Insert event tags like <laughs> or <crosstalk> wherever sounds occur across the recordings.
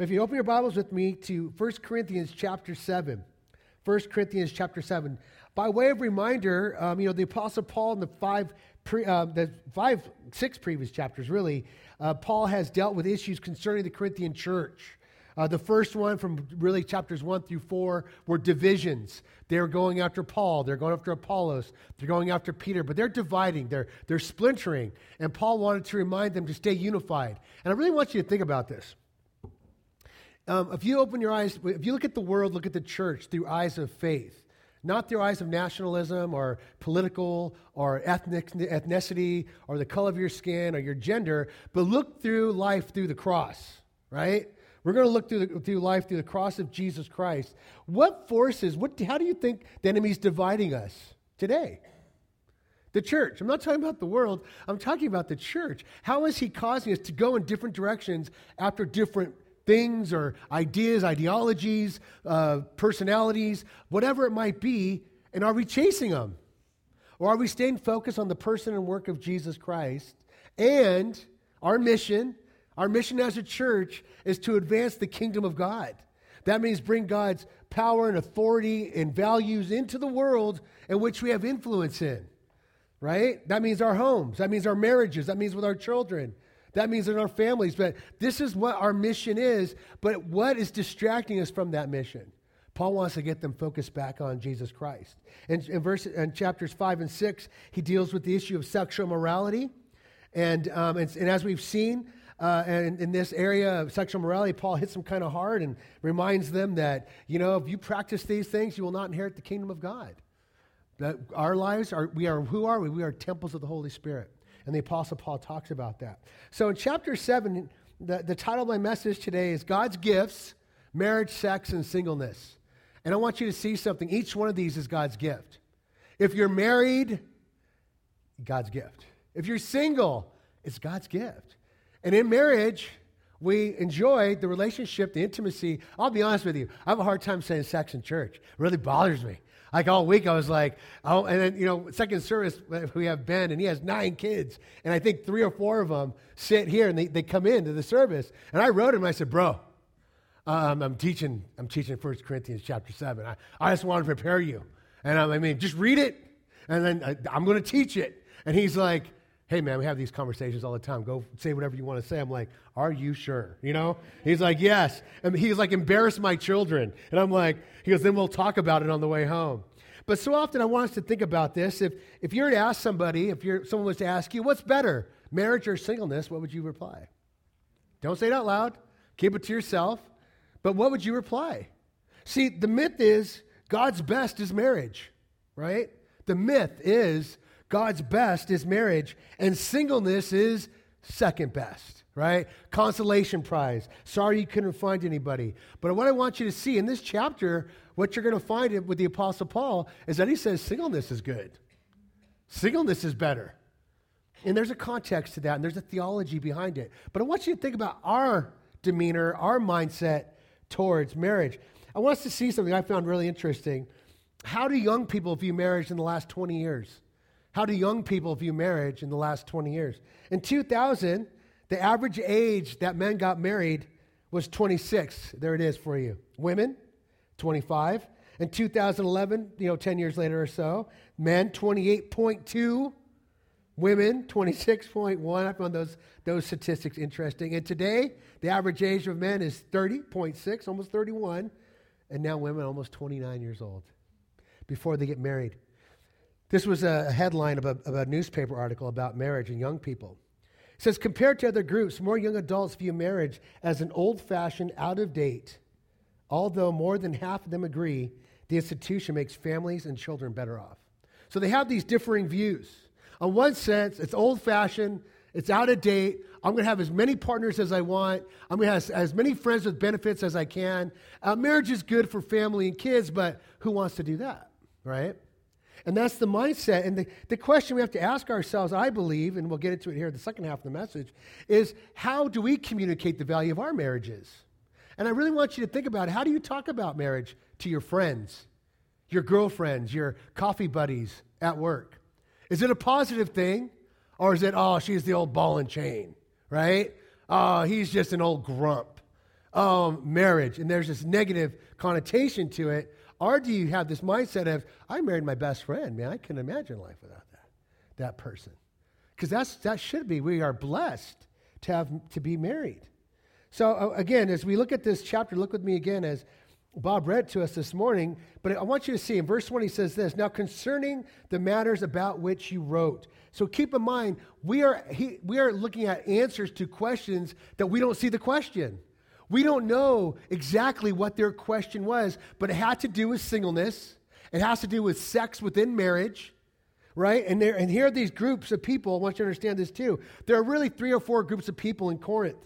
But if you open your Bibles with me to 1 Corinthians chapter 7, 1 Corinthians chapter 7, by way of reminder, um, you know, the Apostle Paul in the five, pre, uh, the five, six previous chapters, really, uh, Paul has dealt with issues concerning the Corinthian church. Uh, the first one from really chapters 1 through 4 were divisions. They're going after Paul, they're going after Apollos, they're going after Peter, but they're dividing, they're, they're splintering. And Paul wanted to remind them to stay unified. And I really want you to think about this. Um, if you open your eyes, if you look at the world, look at the church through eyes of faith, not through eyes of nationalism or political or ethnic, ethnicity or the color of your skin or your gender, but look through life through the cross, right? We're going to look through, the, through life through the cross of Jesus Christ. What forces, what, how do you think the enemy's dividing us today? The church. I'm not talking about the world, I'm talking about the church. How is he causing us to go in different directions after different things or ideas, ideologies, uh, personalities, whatever it might be, and are we chasing them? Or are we staying focused on the person and work of Jesus Christ and our mission our mission as a church is to advance the kingdom of God. That means bring God's power and authority and values into the world in which we have influence in, right? That means our homes. That means our marriages. That means with our children. That means in our families. But this is what our mission is. But what is distracting us from that mission? Paul wants to get them focused back on Jesus Christ. In, in, verse, in chapters 5 and 6, he deals with the issue of sexual morality. And, um, and, and as we've seen, uh, and in this area of sexual morality, Paul hits them kind of hard and reminds them that, you know, if you practice these things, you will not inherit the kingdom of God. That our lives are, we are, who are we? We are temples of the Holy Spirit. And the Apostle Paul talks about that. So in chapter 7, the, the title of my message today is God's Gifts, Marriage, Sex, and Singleness. And I want you to see something. Each one of these is God's gift. If you're married, God's gift. If you're single, it's God's gift. And in marriage, we enjoy the relationship, the intimacy. I'll be honest with you, I have a hard time saying sex in church. It really bothers me. Like all week, I was like, oh, and then, you know, second service, we have Ben, and he has nine kids. And I think three or four of them sit here and they, they come into the service. And I wrote him, I said, bro, um, I'm teaching, I'm teaching 1 Corinthians chapter 7. I, I just want to prepare you. And I, I mean, just read it, and then I, I'm going to teach it. And he's like, hey man, we have these conversations all the time. Go say whatever you want to say. I'm like, are you sure? You know? He's like, yes. And he's like, embarrass my children. And I'm like, he goes, then we'll talk about it on the way home. But so often I want us to think about this. If, if you were to ask somebody, if you're, someone was to ask you, what's better, marriage or singleness, what would you reply? Don't say it out loud. Keep it to yourself. But what would you reply? See, the myth is God's best is marriage, right? The myth is God's best is marriage, and singleness is second best, right? Consolation prize. Sorry you couldn't find anybody. But what I want you to see in this chapter, what you're going to find with the Apostle Paul is that he says singleness is good, singleness is better. And there's a context to that, and there's a theology behind it. But I want you to think about our demeanor, our mindset towards marriage. I want us to see something I found really interesting. How do young people view marriage in the last 20 years? How do young people view marriage in the last 20 years? In 2000, the average age that men got married was 26. There it is for you. Women, 25. In 2011, you know, 10 years later or so, men, 28.2. Women, 26.1. I found those, those statistics interesting. And today, the average age of men is 30.6, almost 31. And now women, almost 29 years old before they get married. This was a headline of a, of a newspaper article about marriage and young people. It says, compared to other groups, more young adults view marriage as an old fashioned, out of date, although more than half of them agree the institution makes families and children better off. So they have these differing views. On one sense, it's old fashioned, it's out of date. I'm going to have as many partners as I want. I'm going to have as many friends with benefits as I can. Uh, marriage is good for family and kids, but who wants to do that, right? And that's the mindset. And the, the question we have to ask ourselves, I believe, and we'll get into it here in the second half of the message, is how do we communicate the value of our marriages? And I really want you to think about how do you talk about marriage to your friends, your girlfriends, your coffee buddies at work? Is it a positive thing? Or is it, oh, she's the old ball and chain, right? Oh, he's just an old grump. um, marriage and there's this negative connotation to it? Or do you have this mindset of, I married my best friend, man, I can imagine life without that, that person? Because that's that should be, we are blessed to have to be married. So uh, again, as we look at this chapter, look with me again as Bob read to us this morning, but I want you to see in verse 1 he says this Now concerning the matters about which you wrote. So keep in mind, we are, he, we are looking at answers to questions that we don't see the question. We don't know exactly what their question was, but it had to do with singleness. It has to do with sex within marriage, right? And, there, and here are these groups of people. I want you to understand this too. There are really three or four groups of people in Corinth.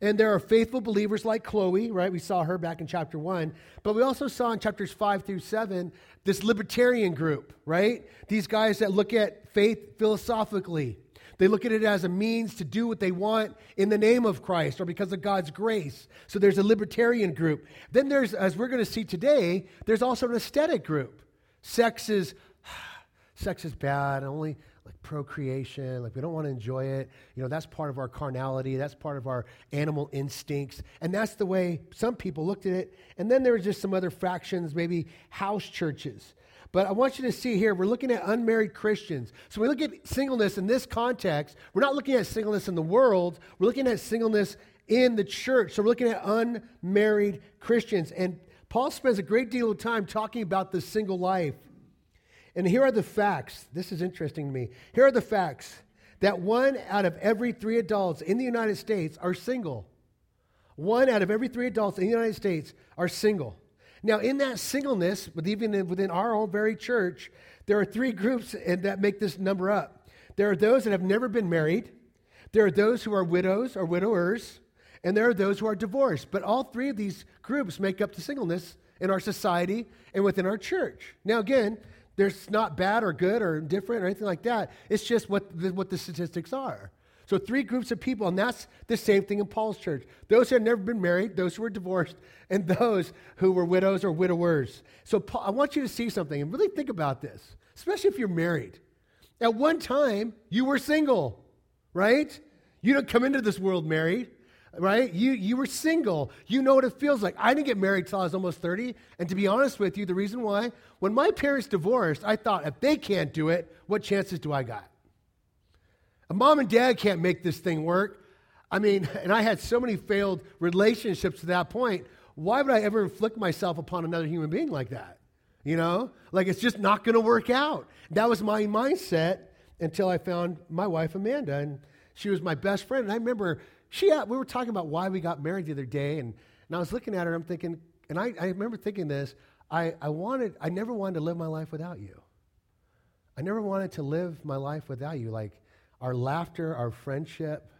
And there are faithful believers like Chloe, right? We saw her back in chapter one. But we also saw in chapters five through seven this libertarian group, right? These guys that look at faith philosophically. They look at it as a means to do what they want in the name of Christ or because of God's grace. So there's a libertarian group. Then there's, as we're going to see today, there's also an aesthetic group. Sex is, <sighs> sex is bad. Only like procreation, like we don't want to enjoy it. You know, that's part of our carnality, that's part of our animal instincts. And that's the way some people looked at it. And then there were just some other fractions, maybe house churches. But I want you to see here, we're looking at unmarried Christians. So we look at singleness in this context. We're not looking at singleness in the world, we're looking at singleness in the church. So we're looking at unmarried Christians. And Paul spends a great deal of time talking about the single life. And here are the facts. This is interesting to me. Here are the facts that one out of every three adults in the United States are single. One out of every three adults in the United States are single. Now, in that singleness, but even within our own very church, there are three groups that make this number up. There are those that have never been married, there are those who are widows or widowers, and there are those who are divorced. But all three of these groups make up the singleness in our society and within our church. Now, again, there's not bad or good or different or anything like that. It's just what the, what the statistics are. So, three groups of people, and that's the same thing in Paul's church those who had never been married, those who were divorced, and <laughs> those who were widows or widowers. So, Paul, I want you to see something and really think about this, especially if you're married. At one time, you were single, right? You don't come into this world married right? You, you were single. You know what it feels like. I didn't get married till I was almost 30. And to be honest with you, the reason why, when my parents divorced, I thought, if they can't do it, what chances do I got? A mom and dad can't make this thing work. I mean, <laughs> and I had so many failed relationships to that point. Why would I ever inflict myself upon another human being like that? You know, like it's just not going to work out. That was my mindset until I found my wife, Amanda. And she was my best friend. And I remember she, uh, we were talking about why we got married the other day, and, and I was looking at her, I'm thinking, and I, I remember thinking this, I, I wanted, I never wanted to live my life without you. I never wanted to live my life without you. Like our laughter, our friendship,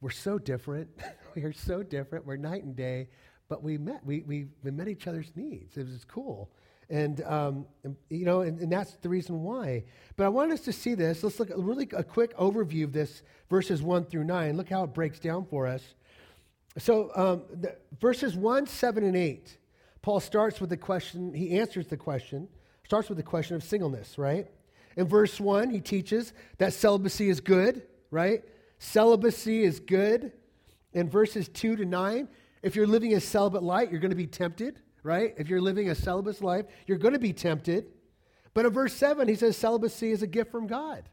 we're so different. <laughs> we are so different. We're night and day, but we met, we, we, we met each other's needs. It was cool. And, um, and you know, and, and, that's the reason why. But I want us to see this. Let's look at really a quick overview of this, verses 1 through 9. Look how it breaks down for us. So, um, the, verses 1, 7, and 8, Paul starts with the question, he answers the question, starts with the question of singleness, right? In verse 1, he teaches that celibacy is good, right? Celibacy is good. In verses 2 to 9, if you're living a celibate life, you're going to be tempted right? If you're living a celibate life, you're going to be tempted. But in verse 7, he says celibacy is a gift from God.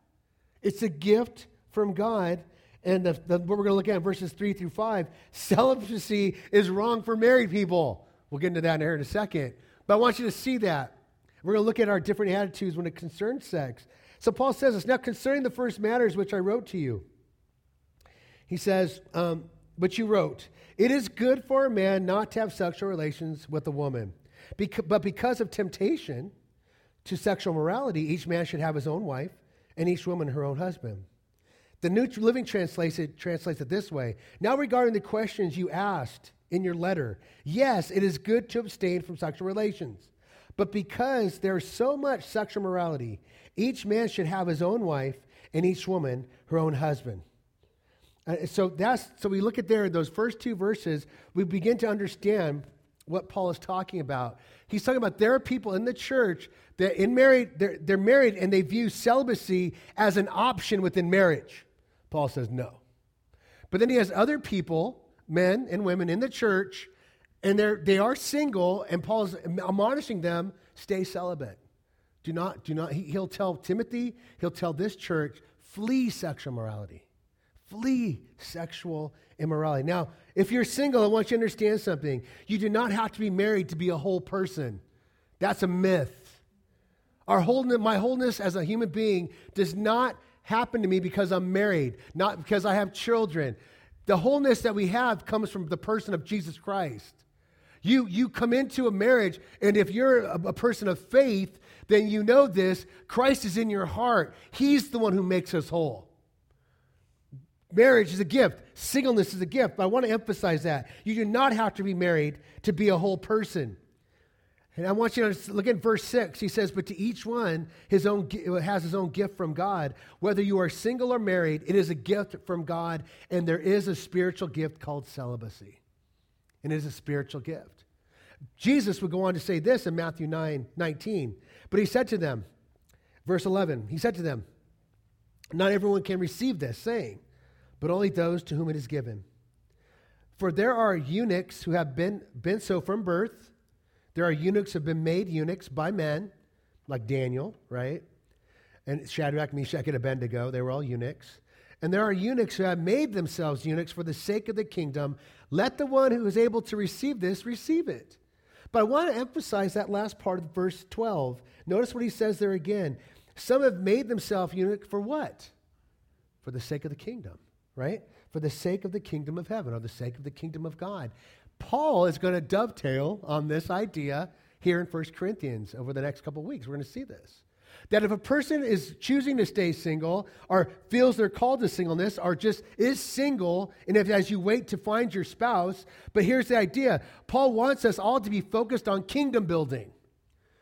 It's a gift from God. And the, the, what we're going to look at in verses 3 through 5, celibacy is wrong for married people. We'll get into that here in a second. But I want you to see that. We're going to look at our different attitudes when it concerns sex. So Paul says this Now, concerning the first matters which I wrote to you, he says, um, but you wrote, It is good for a man not to have sexual relations with a woman. but because of temptation to sexual morality, each man should have his own wife, and each woman her own husband. The New Living translates it, translates it this way Now, regarding the questions you asked in your letter, yes, it is good to abstain from sexual relations. But because there's so much sexual morality, each man should have his own wife, and each woman her own husband. Uh, so that's so we look at there those first two verses, we begin to understand what Paul is talking about. He's talking about there are people in the church that in married they're, they're married and they view celibacy as an option within marriage. Paul says no. But then he has other people, men and women in the church, and they're, they are single, and Paul's admonishing them stay celibate. Do not, do not, he, he'll tell Timothy, he'll tell this church, flee sexual morality. Flee sexual immorality. Now, if you're single, I want you to understand something. You do not have to be married to be a whole person. That's a myth. Our wholeness, my wholeness as a human being does not happen to me because I'm married, not because I have children. The wholeness that we have comes from the person of Jesus Christ. You, you come into a marriage, and if you're a, a person of faith, then you know this Christ is in your heart. He's the one who makes us whole. Marriage is a gift, singleness is a gift. But I want to emphasize that. You do not have to be married to be a whole person. And I want you to look at verse 6. He says, But to each one his own, uh, has his own gift from God. Whether you are single or married, it is a gift from God, and there is a spiritual gift called celibacy. And it is a spiritual gift. Jesus would go on to say this in Matthew 9 19. But he said to them, verse 11, he said to them, Not everyone can receive this saying, but only those to whom it is given. For there are eunuchs who have been, been so from birth. There are eunuchs who have been made eunuchs by men, like Daniel, right? And Shadrach, Meshach, and Abednego, they were all eunuchs. And there are eunuchs who have made themselves eunuchs for the sake of the kingdom. Let the one who is able to receive this receive it. But I want to emphasize that last part of verse 12. Notice what he says there again. Some have made themselves eunuch for what? For the sake of the kingdom right? For the sake of the kingdom of heaven or the sake of the kingdom of God. Paul is going to dovetail on this idea here in 1 Corinthians over the next couple of weeks. We're going to see this. That if a person is choosing to stay single or feels they're called to singleness or just is single, and if as you wait to find your spouse, but here's the idea. Paul wants us all to be focused on kingdom building,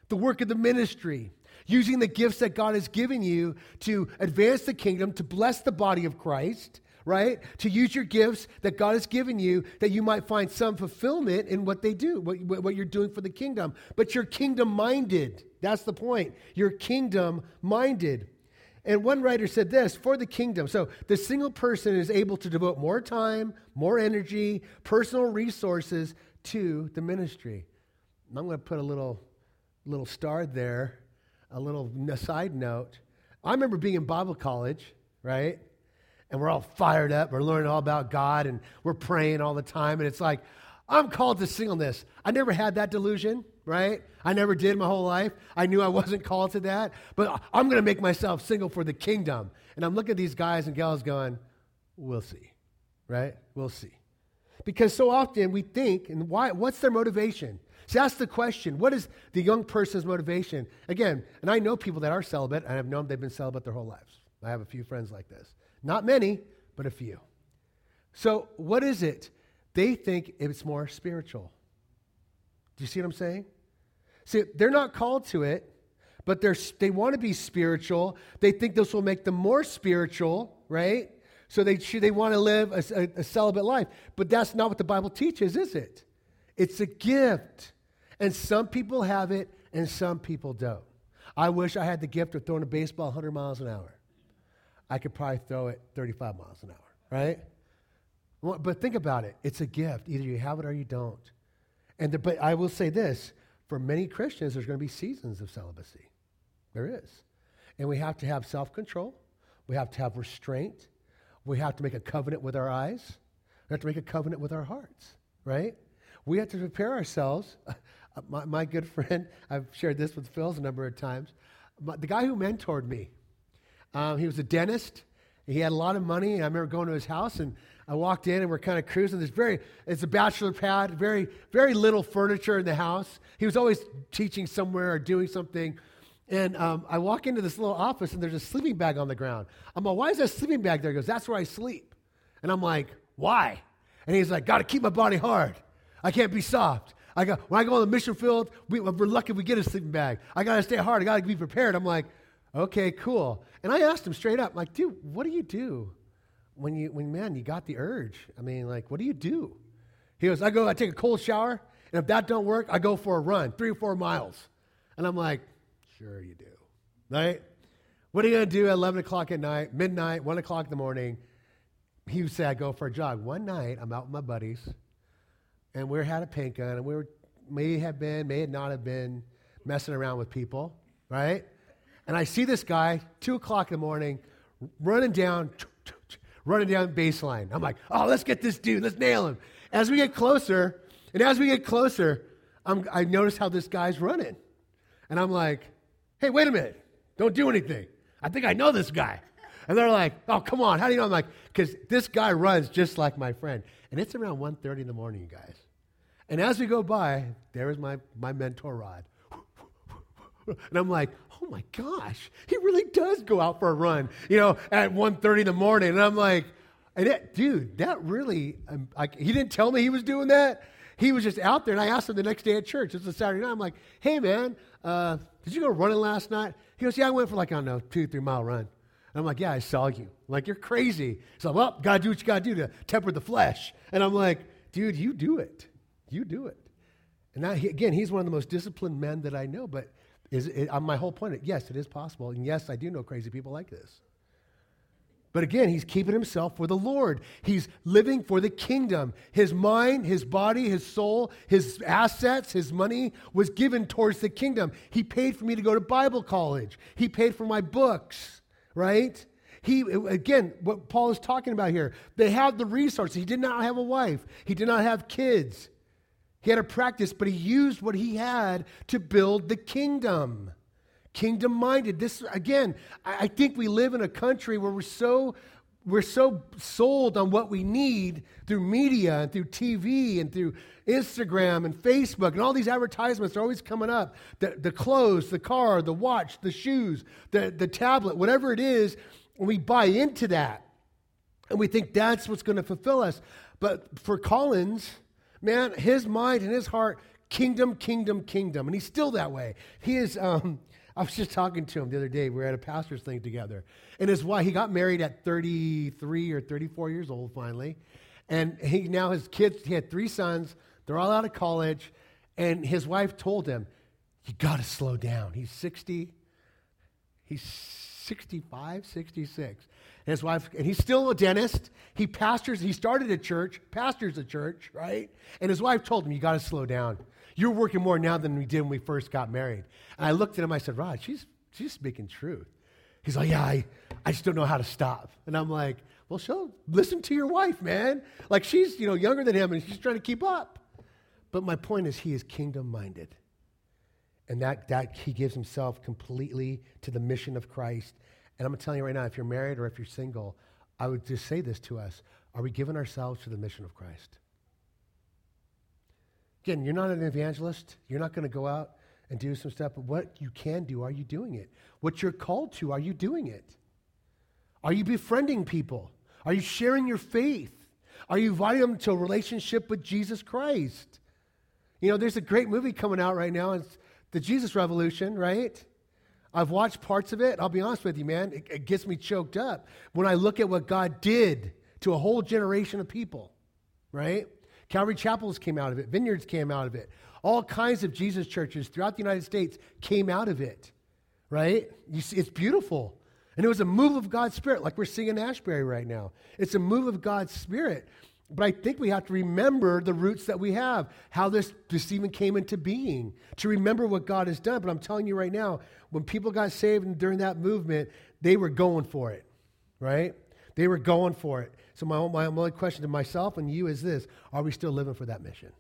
the work of the ministry, using the gifts that God has given you to advance the kingdom, to bless the body of Christ, right? To use your gifts that God has given you that you might find some fulfillment in what they do, what, what you're doing for the kingdom. But you're kingdom minded. That's the point. You're kingdom minded. And one writer said this for the kingdom. So the single person is able to devote more time, more energy, personal resources to the ministry. And I'm going to put a little, little star there, a little side note. I remember being in Bible college, right? And we're all fired up. We're learning all about God and we're praying all the time. And it's like, I'm called to singleness. I never had that delusion, right? I never did my whole life. I knew I wasn't called to that. But I'm going to make myself single for the kingdom. And I'm looking at these guys and gals going, we'll see, right? We'll see. Because so often we think, and why, what's their motivation? See, that's the question. What is the young person's motivation? Again, and I know people that are celibate, and I've known they've been celibate their whole lives. I have a few friends like this. Not many, but a few. So, what is it? They think it's more spiritual. Do you see what I'm saying? See, they're not called to it, but they're, they want to be spiritual. They think this will make them more spiritual, right? So they, they want to live a, a, a celibate life. But that's not what the Bible teaches, is it? It's a gift. And some people have it and some people don't. I wish I had the gift of throwing a baseball 100 miles an hour. I could probably throw it 35 miles an hour, right? But think about it. It's a gift. Either you have it or you don't. And the, but I will say this for many Christians, there's going to be seasons of celibacy. There is. And we have to have self control, we have to have restraint, we have to make a covenant with our eyes, we have to make a covenant with our hearts, right? We have to prepare ourselves. <laughs> my, my, good friend, I've shared this with Phil's a number of times. My, the guy who mentored me, um, he was a dentist. He had a lot of money. I remember going to his house and I walked in and we're kind of cruising. There's very, it's a bachelor pad, very, very little furniture in the house. He was always teaching somewhere or doing something. And um, I walk into this little office and there's a sleeping bag on the ground. I'm like, why is that sleeping bag there? He goes, that's where I sleep. And I'm like, why? And he's like, got to keep my body hard. I can't be soft. I got, when I go on the mission field, we, we're lucky we get a sleeping bag. I got to stay hard. I got to be prepared. I'm like, Okay, cool. And I asked him straight up, like, dude, what do you do when you, when, man, you got the urge? I mean, like, what do you do? He goes, I go, I take a cold shower, and if that don't work, I go for a run, three or four miles. And I'm like, sure you do, right? What are you to do at 11 o'clock at night, midnight, 1 o'clock in the morning? he would say, I go for a jog. One night, I'm out with my buddies, and we had a paint gun, and we were, may have been, may not have been, messing around with people, right? And I see this guy, 2 o'clock in the morning, running down, running down baseline. I'm like, oh, let's get this dude, let's nail him. As we get closer, and as we get closer, I'm, I notice how this guy's running. And I'm like, hey, wait a minute, don't do anything. I think I know this guy. And they're like, oh, come on, how do you know? I'm like, because this guy runs just like my friend. And it's around 1.30 in the morning, you guys. And as we go by, there is my, my mentor rod. <laughs> And I'm like, oh my gosh, he really does go out for a run, you know, at 1.30 in the morning. And I'm like, and it, dude, that really, um, I, he didn't tell me he was doing that. He was just out there. And I asked him the next day at church, it's a Saturday night. I'm like, hey, man, uh, did you go running last night? He goes, yeah, I went for like, I don't know, two, three mile run. And I'm like, yeah, I saw you. I'm like, you're crazy. So, well, got to do what you got to do to temper the flesh. And I'm like, dude, you do it. You do it. And he, again, he's one of the most disciplined men that I know, but is it, uh, my whole point, yes, it is possible. And yes, I do know crazy people like this. But again, he's keeping himself for the Lord. He's living for the kingdom. His mind, his body, his soul, his assets, his money was given towards the kingdom. He paid for me to go to Bible college. He paid for my books, right? He, again, what Paul is talking about here, they have the resources. He did not have a wife, he did not have kids. He had a practice, but he used what he had to build the kingdom. Kingdom minded. This, again, I, think we live in a country where we're so we're so sold on what we need through media and through TV and through Instagram and Facebook and all these advertisements are always coming up. The, the clothes, the car, the watch, the shoes, the, the tablet, whatever it is, we buy into that. And we think that's what's going to fulfill us. But for Collins, man, his mind and his heart, kingdom, kingdom, kingdom. And he's still that way. He is, um, <laughs> I was just talking to him the other day. We were at a pastor's thing together. And his wife, he got married at 33 or 34 years old finally. And he now has kids, he had three sons. They're all out of college. And his wife told him, You got to slow down. He's 60. He's 65, 66 and his wife, and he's still a dentist. He pastors, he started a church, pastors a church, right? And his wife told him, You got to slow down. You're working more now than we did when we first got married. And I looked at him, I said, Rod, she's, she's speaking truth. He's like, Yeah, I, I just don't know how to stop. And I'm like, Well, she'll listen to your wife, man. Like she's, you know, younger than him and she's trying to keep up. But my point is, he is kingdom minded. And that, that he gives himself completely to the mission of Christ and I'm going to tell you right now, if you're married or if you're single, I would just say this to us. Are we giving ourselves to the mission of Christ? Again, you're not an evangelist. You're not going to go out and do some stuff, but what you can do, are you doing it? What you're called to, are you doing it? Are you befriending people? Are you sharing your faith? Are you inviting them to a relationship with Jesus Christ? You know, there's a great movie coming out right now. It's the Jesus Revolution, right? I've watched parts of it. I'll be honest with you, man. It, it, gets me choked up when I look at what God did to a whole generation of people, right? Calvary Chapels came out of it, Vineyards came out of it. All kinds of Jesus churches throughout the United States came out of it, right? See, it's beautiful. And it was a move of God's Spirit, like we're seeing in Asbury right now. It's a move of God's Spirit. But I think we have to remember the roots that we have, how this, this even came into being, to remember what God has done. But I'm telling you right now, when people got saved during that movement, they were going for it, right? They were going for it. So my, my only question to myself and you is this, are we still living for that mission?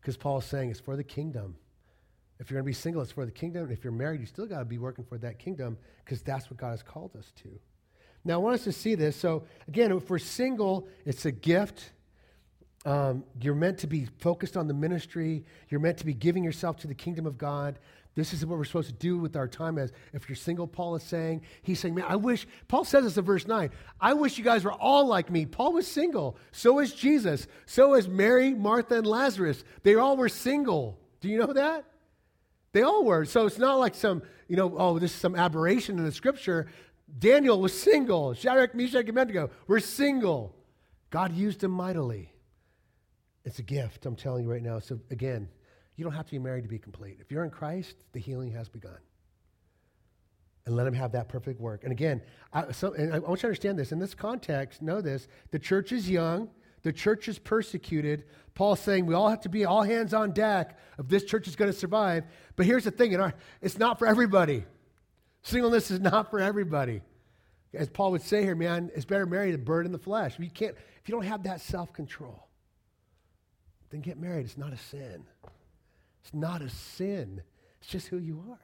Because Paul's saying it's for the kingdom. If you're going to be single, it's for the kingdom. If you're married, you still got to be working for that kingdom because that's what God has called us to. Now, I want us to see this. So, again, if we're single, it's a gift. Um, you're meant to be focused on the ministry. You're meant to be giving yourself to the kingdom of God. This is what we're supposed to do with our time as if you're single, Paul is saying. He's saying, man, I wish, Paul says this in verse 9, I wish you guys were all like me. Paul was single. So is Jesus. So is Mary, Martha, and Lazarus. They all were single. Do you know that? They all were. So it's not like some, you know, oh, this is some aberration in the scripture. Daniel was single. Shadrach, Meshach, and Abednego were single. God used them mightily. It's a gift, I'm telling you right now. So again, you don't have to be married to be complete. If you're in Christ, the healing has begun. and let him have that perfect work. And again, I, so, and I want you to understand this. In this context, know this the church is young, the church is persecuted. Paul's saying we all have to be all hands on deck if this church is going to survive. But here's the thing our, it's not for everybody. Singleness is not for everybody. As Paul would say here, man, it's better married than bird in the flesh. You can't, if you don't have that self control, then get married. It's not a sin. It's not a sin. It's just who you are.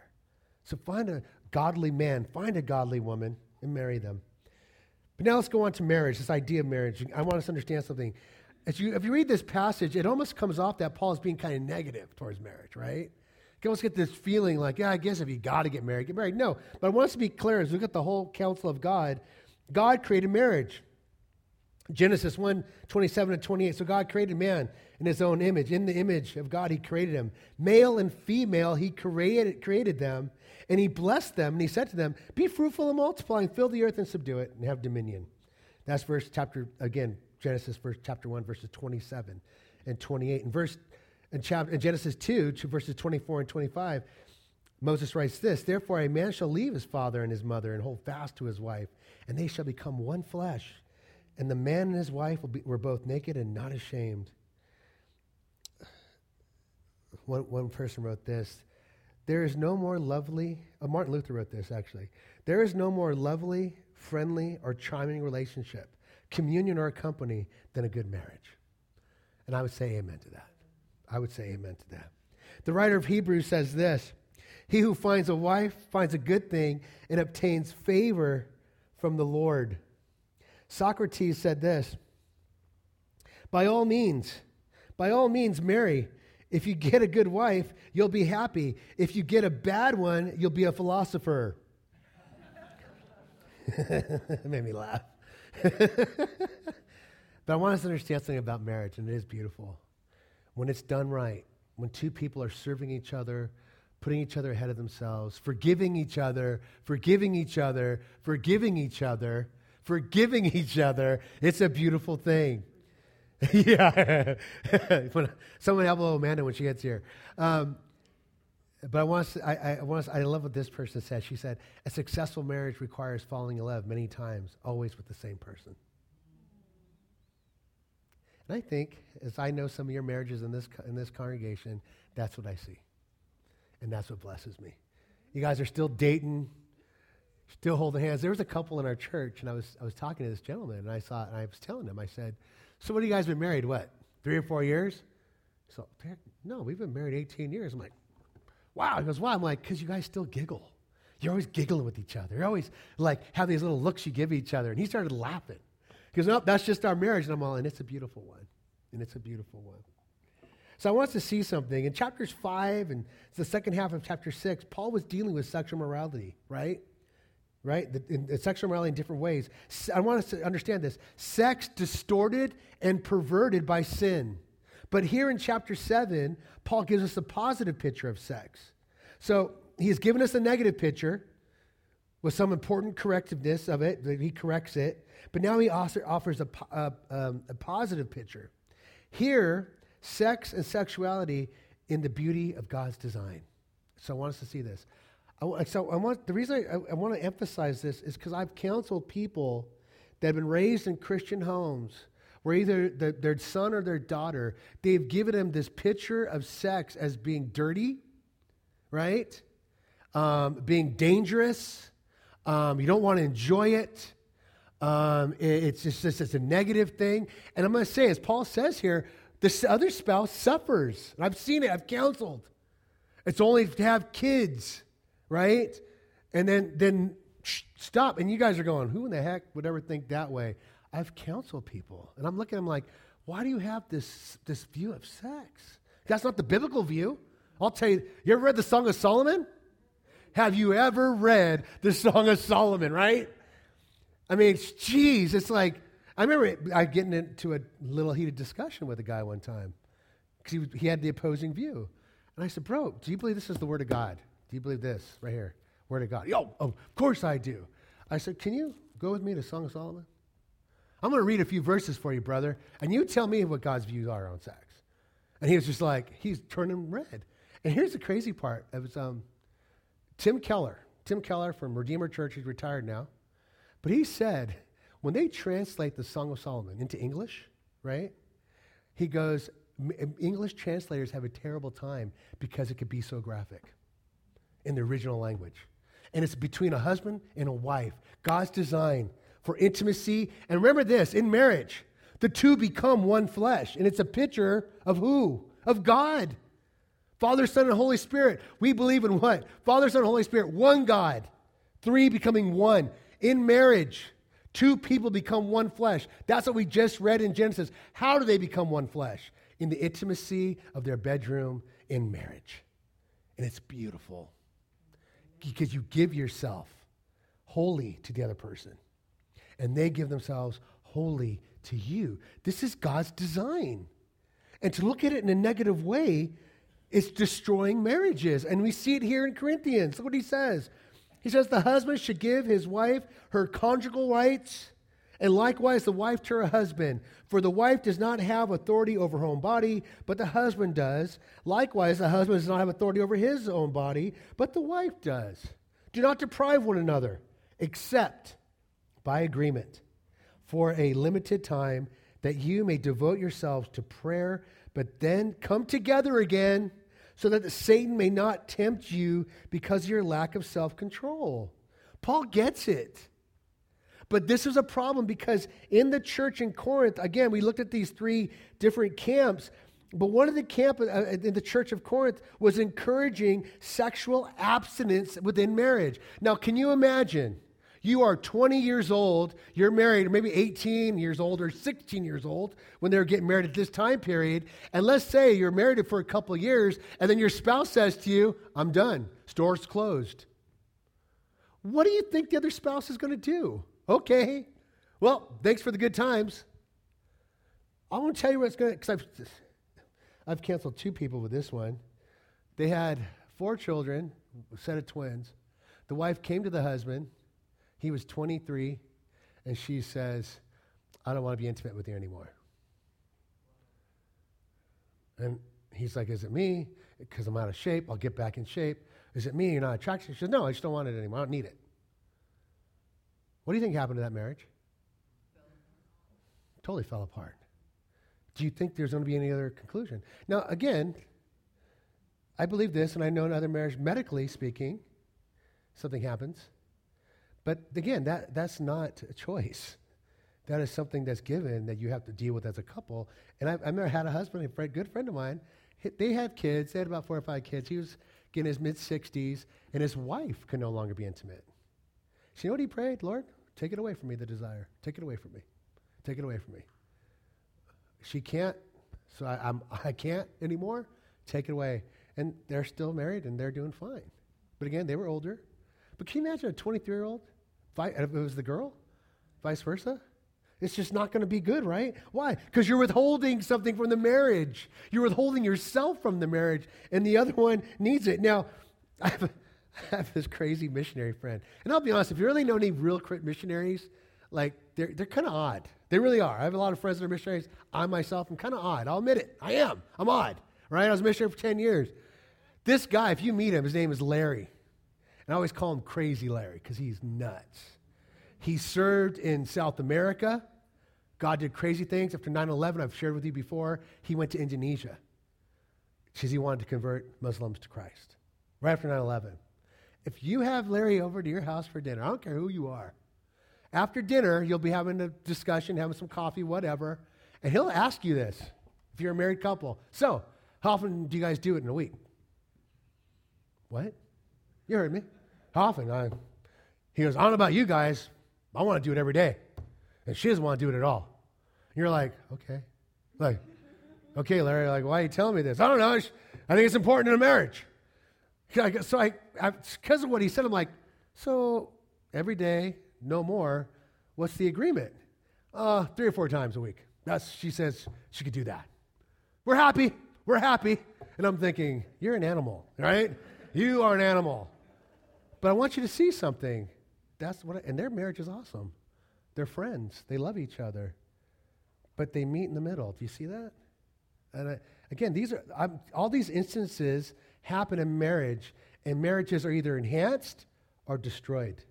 So find a godly man, find a godly woman, and marry them. But now let's go on to marriage, this idea of marriage. I want us to understand something. As you, if you read this passage, it almost comes off that Paul is being kind of negative towards marriage, right? You almost get this feeling like, yeah, I guess if you got to get married, get married. No, but I want us to be clear as we look at the whole counsel of God. God created marriage. Genesis 1 27 and 28. So God created man in his own image. In the image of God, he created him. Male and female, he created, created them. And he blessed them. And he said to them, Be fruitful and multiply, and fill the earth and subdue it, and have dominion. That's verse chapter, again, Genesis verse chapter 1, verses 27 and 28. And verse in, chapter, in Genesis 2, verses 24 and 25, Moses writes this Therefore, a man shall leave his father and his mother and hold fast to his wife, and they shall become one flesh. And the man and his wife be, were both naked and not ashamed. One, one person wrote this There is no more lovely, uh, Martin Luther wrote this actually. There is no more lovely, friendly, or charming relationship, communion, or company than a good marriage. And I would say amen to that. I would say amen to that. The writer of Hebrews says this He who finds a wife finds a good thing and obtains favor from the Lord. Socrates said this By all means, by all means, marry. If you get a good wife, you'll be happy. If you get a bad one, you'll be a philosopher. it <laughs> made me laugh. <laughs> but I want us to understand something about marriage, and it is beautiful. When it's done right, when two people are serving each other, putting each other ahead of themselves, forgiving each other, forgiving each other, forgiving each other, forgiving each other. It's a beautiful thing. <laughs> yeah. <laughs> when, someone help Amanda when she gets here. Um, but I want to, I, I, want to, I love what this person said. She said, a successful marriage requires falling in love many times, always with the same person. And I think, as I know some of your marriages in this, in this congregation, that's what I see. And that's what blesses me. You guys are still dating, still holding hands. There was a couple in our church, and I was, I was talking to this gentleman, and I saw, and I was telling him, I said, So, what have you guys been married? What, three or four years? So, no, we've been married 18 years. I'm like, Wow. He goes, Why? I'm like, Because you guys still giggle. You're always giggling with each other. You're always like have these little looks you give each other. And he started laughing. Goes, Nope, that's just our marriage. And I'm all, and it's a beautiful one. And it's a beautiful one. So I want us to see something. In chapters 5 and it's the second half of chapter 6, Paul was dealing with sexual morality, right? right? The, in sexual morality in different ways. I want us to understand this sex distorted and perverted by sin. But here in chapter 7, Paul gives us a positive picture of sex. So he's given us a negative picture with some important correctiveness of it, that he corrects it. But now he also offers a, a, um, a positive picture. Here, sex and sexuality in the beauty of God's design. So I want us to see this. I, so I want the reason I, I want to emphasize this is because I've counseled people that have been raised in Christian homes where either the, their son or their daughter they've given them this picture of sex as being dirty, right? Um, being dangerous. Um, you don't want to enjoy it. Um, it it's just it's a negative thing. And I'm going to say, as Paul says here, this other spouse suffers. And I've seen it. I've counseled. It's only to have kids right? And then then stop. And you guys are going, who in the heck would ever think that way? I've counseled people, and I'm looking. I'm like, why do you have this this view of sex? That's not the biblical view. I'll tell you. You ever read the Song of Solomon? Have you ever read the Song of Solomon? Right? I mean, geez, it's like I remember I getting into a little heated discussion with a guy one time because he, he had the opposing view, and I said, "Bro, do you believe this is the Word of God?" Do you believe this right here? Word of God. Yo, of course I do. I said, Can you go with me to Song of Solomon? I'm going to read a few verses for you, brother, and you tell me what God's views are on sex. And he was just like, he's turning red. And here's the crazy part. It was um, Tim Keller. Tim Keller from Redeemer Church, he's retired now. But he said, when they translate the Song of Solomon into English, right? He goes, English translators have a terrible time because it could be so graphic in the original language. And it's between a husband and a wife. God's design for intimacy. And remember this in marriage, the two become one flesh. And it's a picture of who? Of God. Father, Son, and Holy Spirit. We believe in what? Father, Son, Holy Spirit, one God. Three becoming one. In marriage, two people become one flesh. That's what we just read in Genesis. How do they become one flesh? In the intimacy of their bedroom in marriage. And it's beautiful because you give yourself wholly to the other person, and they give themselves wholly to you. This is God's design. And to look at it in a negative way is destroying marriages. And we see it here in Corinthians. Look what he says. He says, The husband should give his wife her conjugal rights, and likewise the wife to her husband. For the wife does not have authority over her own body, but the husband does. Likewise, the husband does not have authority over his own body, but the wife does. Do not deprive one another, except by agreement, for a limited time, that you may devote yourselves to prayer, but then come together again so that Satan may not tempt you because of your lack of self control. Paul gets it. But this is a problem because in the church in Corinth, again, we looked at these three different camps. But one of the camp uh, in the church of Corinth was encouraging sexual abstinence within marriage. Now, can you imagine you are 20 years old, you're married, or maybe 18 years old or 16 years old when they're getting married at this time period. And let's say you're married for a couple of years, and then your spouse says to you, I'm done, store's closed. What do you think the other spouse is going to do? Okay, well, thanks for the good times. I want to tell you what's going to, because I've, I've canceled two people with this one. They had four children, a set of twins. The wife came to the husband he was 23, and she says, I don't want to be intimate with you anymore. And he's like, Is it me? Because I'm out of shape. I'll get back in shape. Is it me? You're not attracted? She says, No, I just don't want it anymore. I don't need it. What do you think happened to that marriage? Totally fell apart. Do you think there's going to be any other conclusion? Now, again, I believe this, and I know in other marriages, medically speaking, something happens. But again, that, that's not a choice. That is something that's given that you have to deal with as a couple. And I, I remember I had a husband, a friend, good friend of mine. They had kids. They had about four or five kids. He was getting his mid 60s, and his wife could no longer be intimate. So you know what he prayed? Lord, take it away from me, the desire. Take it away from me. Take it away from me. She can't, so I, I'm, <laughs> I can't anymore. Take it away. And they're still married, and they're doing fine. But again, they were older. But can you imagine a 23 year old if it was the girl, vice versa. It's just not going to be good, right? Why? Because you're withholding something from the marriage. You're withholding yourself from the marriage, and the other one needs it. Now, <laughs> I have, a, I have this crazy missionary friend. And I'll be honest, if you really know any real missionaries, like, they're, they're kind of odd. They really are. I have a lot of friends that are missionaries. I myself am kind of odd. I'll admit it. I am. I'm odd, right? I was a missionary for 10 years. This guy, if you meet him, his name is Larry. And I always call him Crazy Larry because he's nuts. He served in South America. God did crazy things. After 9 11, I've shared with you before, he went to Indonesia because he wanted to convert Muslims to Christ right after 9 11. If you have Larry over to your house for dinner, I don't care who you are, after dinner, you'll be having a discussion, having some coffee, whatever, and he'll ask you this if you're a married couple. So, how often do you guys do it in a week? What? You heard me. How often? I, he goes, I don't know about you guys. I want to do it every day. And she doesn't want to do it at all. And you're like, okay. Like, okay, Larry, like, why are you telling me this? I don't know. I think it's important in a marriage. So I, because of what he said, I'm like, so every day, no more. What's the agreement? Uh, three or four times a week. That's, she says she could do that. We're happy. We're happy. And I'm thinking, you're an animal, right? You are an animal. But I want you to see something. That's what, I, and their marriage is awesome. They're friends. They love each other, but they meet in the middle. Do you see that? And I, again, these are I'm, all these instances happen in marriage, and marriages are either enhanced or destroyed.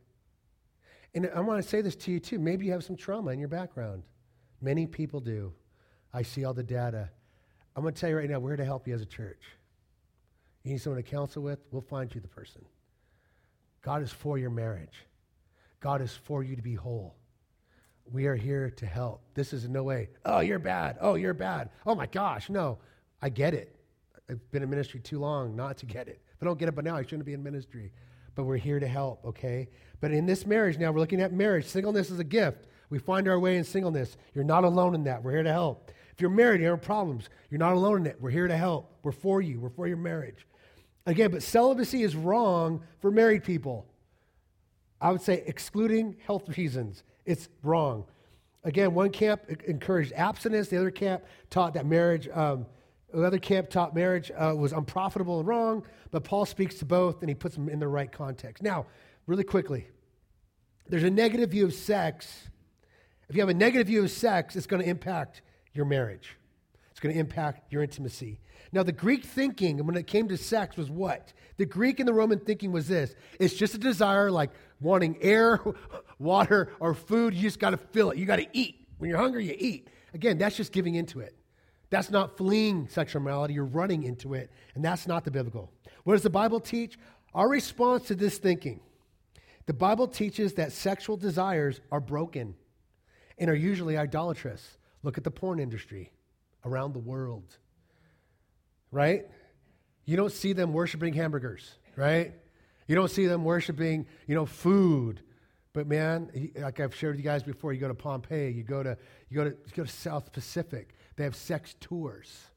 And I want to say this to you too. Maybe you have some trauma in your background. Many people do. I see all the data. I'm going to tell you right now, we're here to help you as a church. You need someone to counsel with? We'll find you the person. God is for your marriage. God is for you to be whole. We are here to help. This is in no way, oh, you're bad. Oh, you're bad. Oh my gosh. No, I get it. I've been in ministry too long not to get it. If I don't get it but now, I shouldn't be in ministry. But we're here to help, okay? But in this marriage now, we're looking at marriage. Singleness is a gift. We find our way in singleness. You're not alone in that. We're here to help. If you're married, you have problems. You're not alone in it. We're here to help. We're for you. We're for your marriage. Again, but celibacy is wrong for married people. I would say excluding health reasons. It's wrong. Again, one camp encouraged abstinence, the other camp taught that marriage, um, the other camp taught marriage uh, was unprofitable and wrong, but Paul speaks to both and he puts them in the right context. Now, really quickly, there's a negative view of sex. If you have a negative view of sex, it's going to impact your marriage, it's going to impact your intimacy. Now, the Greek thinking when it came to sex was what? The Greek and the Roman thinking was this it's just a desire like wanting air, <laughs> water, or food. You just got to fill it. You got to eat. When you're hungry, you eat. Again, that's just giving into it. That's not fleeing sexual morality. You're running into it, and that's not the biblical. What does the Bible teach? Our response to this thinking the Bible teaches that sexual desires are broken and are usually idolatrous. Look at the porn industry around the world right? You don't see them worshiping hamburgers, right? You don't see them worshiping, you know, food. But man, like I've shared with you guys before, you go to Pompeii, you go to you go to you go to South Pacific. They have sex tours.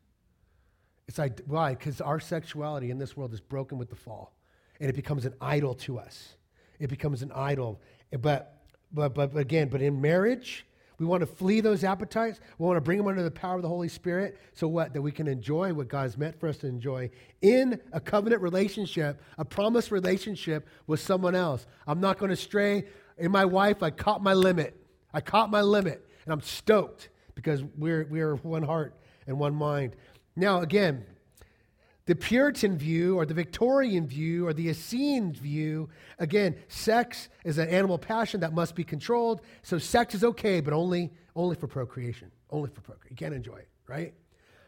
It's like why? Because our sexuality in this world is broken with the fall, and it becomes an idol to us. It becomes an idol. But but but again, but in marriage, we want to flee those appetites. We want to bring them under the power of the Holy Spirit. So what? That we can enjoy what God has meant for us to enjoy in a covenant relationship, a promised relationship with someone else. I'm not going to stray. In my wife, I caught my limit. I caught my limit. And I'm stoked because we're, we're one heart and one mind. Now, again, the Puritan view or the Victorian view or the Essene view, again, sex is an animal passion that must be controlled. So sex is okay, but only, only for procreation. Only for procreation. You can't enjoy it, right?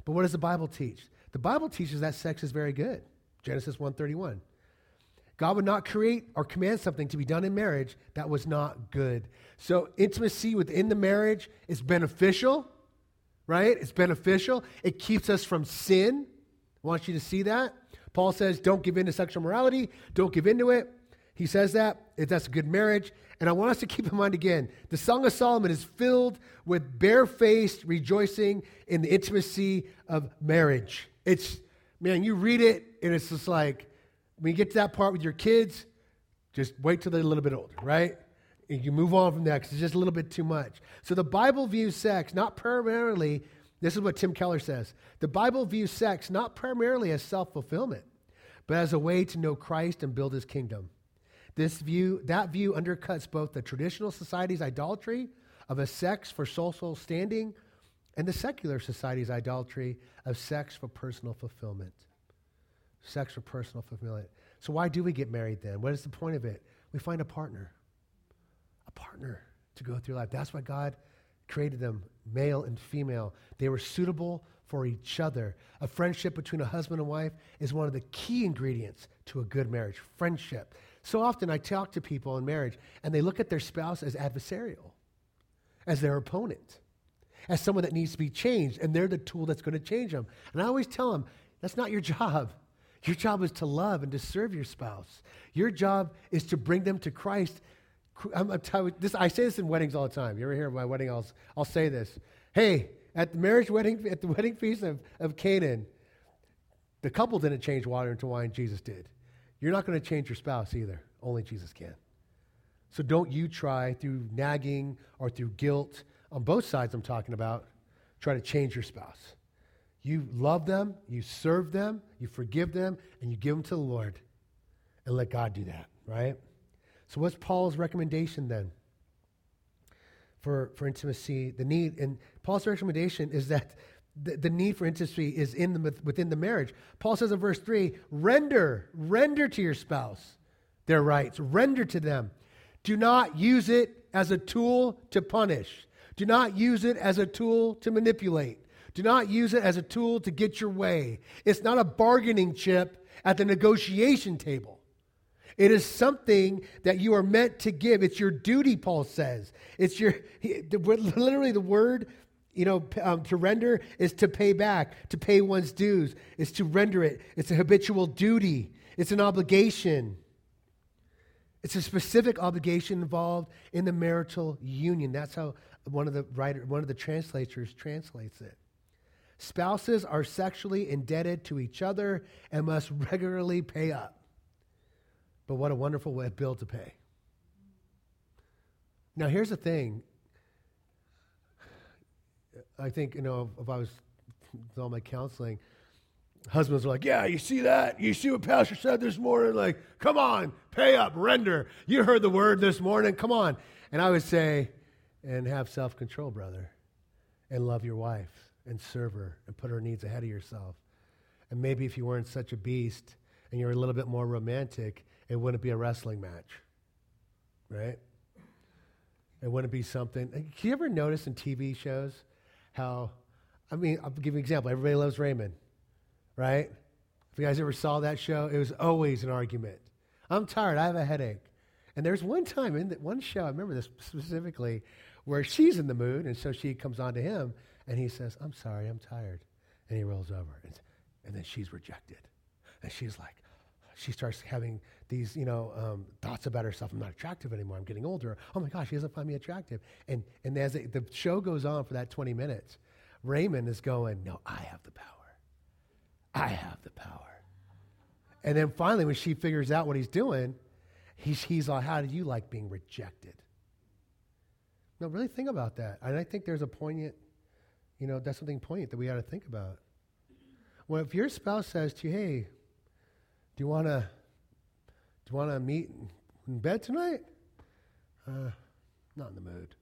But what does the Bible teach? The Bible teaches that sex is very good. Genesis 1:31. God would not create or command something to be done in marriage that was not good. So intimacy within the marriage is beneficial, right? It's beneficial. It keeps us from sin. I want you to see that. Paul says, don't give in to sexual morality, don't give into it. He says that. If that's a good marriage. And I want us to keep in mind again the Song of Solomon is filled with barefaced rejoicing in the intimacy of marriage. It's, man, you read it and it's just like, when you get to that part with your kids, just wait till they're a little bit older, right? And you move on from that because it's just a little bit too much. So the Bible views sex not primarily this is what Tim Keller says. The Bible views sex not primarily as self fulfillment, but as a way to know Christ and build his kingdom. This view, that view undercuts both the traditional society's idolatry of a sex for social standing and the secular society's idolatry of sex for personal fulfillment. Sex for personal fulfillment. So, why do we get married then? What is the point of it? We find a partner, a partner to go through life. That's why God created them male and female. They were suitable for each other. A friendship between a husband and wife is one of the key ingredients to a good marriage friendship. So often I talk to people in marriage and they look at their spouse as adversarial, as their opponent, as someone that needs to be changed, and they're the tool that's going to change them. And I always tell them, that's not your <laughs> job. Your job is to love and to serve your spouse. Your job is to bring them to Christ I'm, I'm telling this, I say this in weddings all the time. You ever hear of my wedding? I'll, I'll say this. Hey, at the marriage wedding, at the <laughs> wedding feast of, of Canaan, the couple didn't change water into wine, Jesus did. You're not going to change your spouse either. Only Jesus can. So don't you try through nagging or through guilt, on both sides I'm talking about, try to change your spouse. You love them, you serve them, you forgive them, and you give them to the Lord. And let God do that, right? So, what's Paul's recommendation then for, for intimacy? The need, and Paul's recommendation is that the, the need for intimacy is in the, within the marriage. Paul says in verse 3 render, render to your spouse their rights. Render to them. Do not use it as a tool to punish. Do not use it as a tool to manipulate. Do not use it as a tool to get your way. It's not a bargaining chip at the negotiation table. It is something that you are meant to give. It's your duty, Paul says. It's your, literally, the word, you know, um, to render is to pay back, to pay one's dues. It's to render it. It's a habitual duty, it's an obligation. It's a specific obligation involved in the marital union. That's how one of the writer, one of the translators translates it. Spouses are sexually indebted to each other and must regularly pay up. But what a wonderful way, bill to pay. Now, here's the thing. I think, you know, if I was with all my counseling, husbands are like, Yeah, you see that? You see what Pastor said this morning? Like, come on, pay up, render. You heard the word this morning, come on. And I would say, And have self control, brother, and love your wife, and serve her, and put her needs ahead of yourself. And maybe if you weren't such a beast and you're a little bit more romantic, it wouldn't be a wrestling match, right? It wouldn't be something. Can you ever notice in TV shows how, I mean, I'll give you an example. Everybody loves Raymond, right? If you guys ever saw that show, it was always an argument. I'm tired. I have a headache. And there's one time in that one show, I remember this specifically, where she's in the mood, and so she comes on to him, and he says, I'm sorry, I'm tired. And he rolls over, and, and then she's rejected. And she's like, she starts having these, you know, um, thoughts about herself. I'm not attractive anymore. I'm getting older. Oh my gosh, she doesn't find me attractive. And, and as it, the show goes on for that 20 minutes, Raymond is going, no, I have the power. I have the power. And then finally, when she figures out what he's doing, he's, he's like, how do you like being rejected? No, really think about that. And I think there's a poignant, you know, that's something poignant that we got to think about. Well, if your spouse says to you, hey, do you want to do you want to meet in bed tonight? Uh, not in the mood.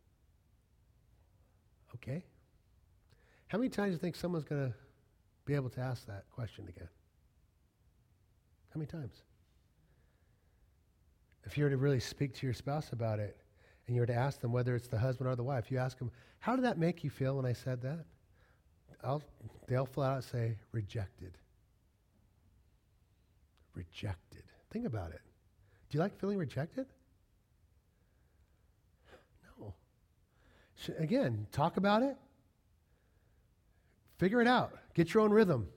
Okay. How many times do you think someone's going to be able to ask that question again? How many times? If you were to really speak to your spouse about it and you were to ask them whether it's the husband or the wife, you ask them, How did that make you feel when I said that? I'll, they'll flat out say, Rejected. Rejected. Think about it. Do you like feeling rejected? No. Again, talk about it. Figure it out. Get your own rhythm.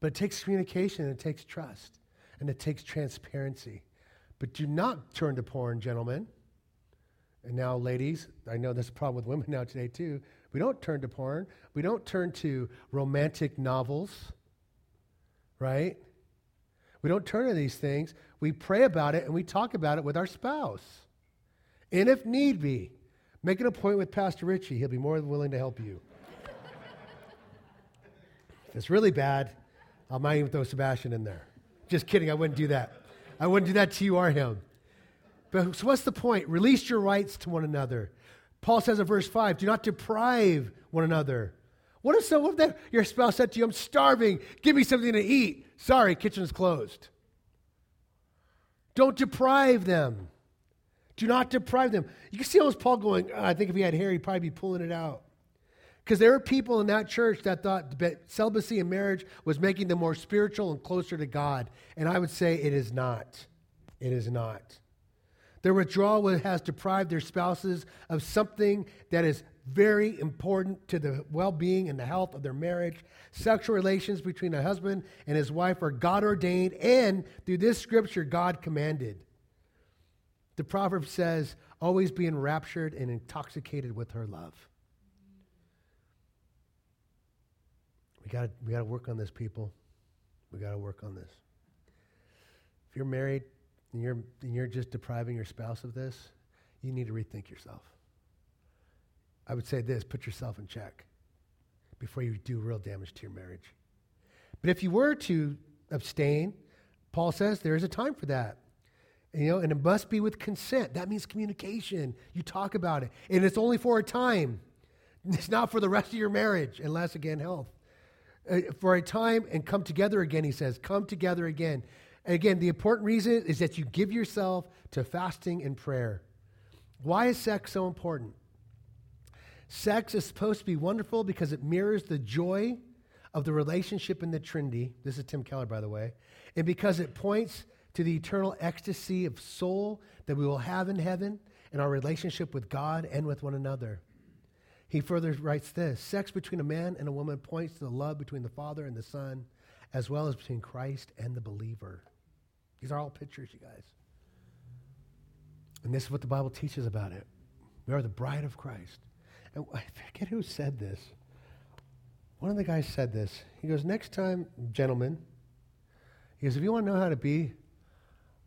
But it takes communication, it takes trust, and it takes transparency. But do not turn to porn, gentlemen. And now, ladies, I know there's a problem with women <laughs> now today, too. We don't turn to porn. We don't turn to romantic novels, right? We don't turn to these things. We pray about it and we talk about it with our spouse. And if need be, make an appointment with Pastor Richie. He'll be more than willing to help you. <laughs> if it's really bad, I might even throw Sebastian in there. Just kidding, I wouldn't do that. I wouldn't do that to you or him. But so what's the point? Release your rights to one another. Paul says in verse 5 do not deprive one another. What if, so, that, your spouse said to you, I'm starving, give me something to eat? Sorry, kitchen's closed. Don't deprive them. Do not deprive them. You can see almost Paul going, oh, I think if he had hair, he'd probably be pulling it out. Because there are people in that church that thought that celibacy and marriage was making them more spiritual and closer to God. And I would say it is not. It is not. Their withdrawal has deprived their spouses of something that is very important to the well being and the health of their marriage. Sexual relations between a husband and his wife are God ordained, and through this scripture, God commanded. The proverb says, always be enraptured and intoxicated with her love. We got we to work on this, people. We got to work on this. If you're married, and you're, and you're just depriving your spouse of this, you need to rethink yourself. I would say this put yourself in check before you do real damage to your marriage. But if you were to abstain, Paul says there is a time for that. You know, and it must be with consent. That means communication. You talk about it. And it's only for a time. It's not for the rest of your marriage, unless, again, health. Uh, for a time and come together again, he says. Come together again. And again, the important reason is that you give yourself to fasting and prayer. Why is sex so important? Sex is supposed to be wonderful because it mirrors the joy of the relationship in the Trinity. This is Tim Keller, by the way. And because it points to the eternal ecstasy of soul that we will have in heaven and our relationship with God and with one another. He further writes this Sex between a man and a woman points to the love between the Father and the Son, as well as between Christ and the believer. These are all pictures, you guys. And this is what the Bible teaches about it. We are the bride of Christ. I forget who said this. One of the guys said this. He goes, Next time, gentlemen, he goes, if you want to know how to be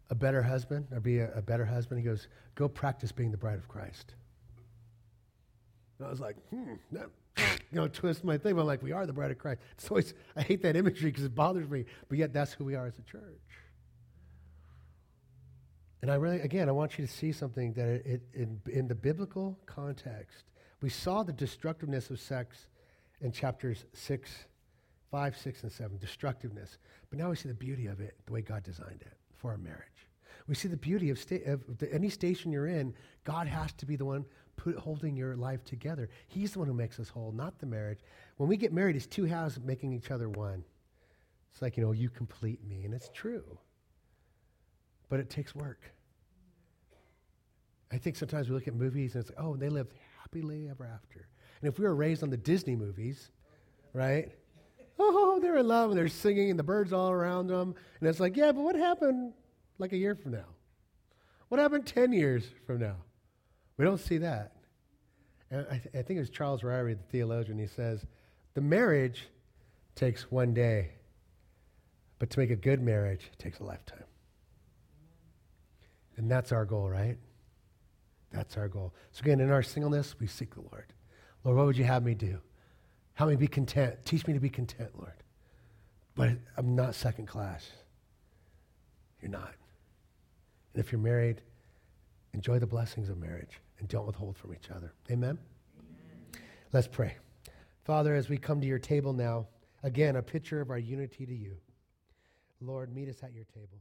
a better husband or be a, a better husband, he goes, go practice being the bride of Christ. And I was like, hmm, that, you know, twist my thing. But I'm like, we are the bride of Christ. It's always, I hate that imagery because it bothers me, but yet that's who we are as a church. And I really, again, I want you to see something that it, it, in, in the biblical context, we saw the destructiveness of sex in chapters 6, 5, 6, and 7, destructiveness. But now we see the beauty of it, the way God designed it for a marriage. We see the beauty of, sta- of the, any station you're in, God has to be the one put, holding your life together. He's the one who makes us whole, not the marriage. When we get married, it's two halves making each other one. It's like, you know, you complete me, and it's true. But it takes work. I think sometimes we look at movies and it's like, oh, they lived happily ever after. And if we were raised on the Disney movies, right? Oh, they're in love and they're singing and the birds all around them. And it's like, yeah, but what happened like a year from now? What happened 10 years from now? We don't see that. And I, th- I think it was Charles Ryrie, the theologian, he says, the marriage takes one day, but to make a good marriage takes a lifetime. And that's our goal, right? That's our goal. So again, in our singleness, we seek the Lord. Lord, what would you have me do? Help me be content. Teach me to be content, Lord. But I'm not second class. You're not. And if you're married, enjoy the blessings of marriage and don't withhold from each other. Amen? Amen? Let's pray. Father, as we come to your table now, again, a picture of our unity to you. Lord, meet us at your table.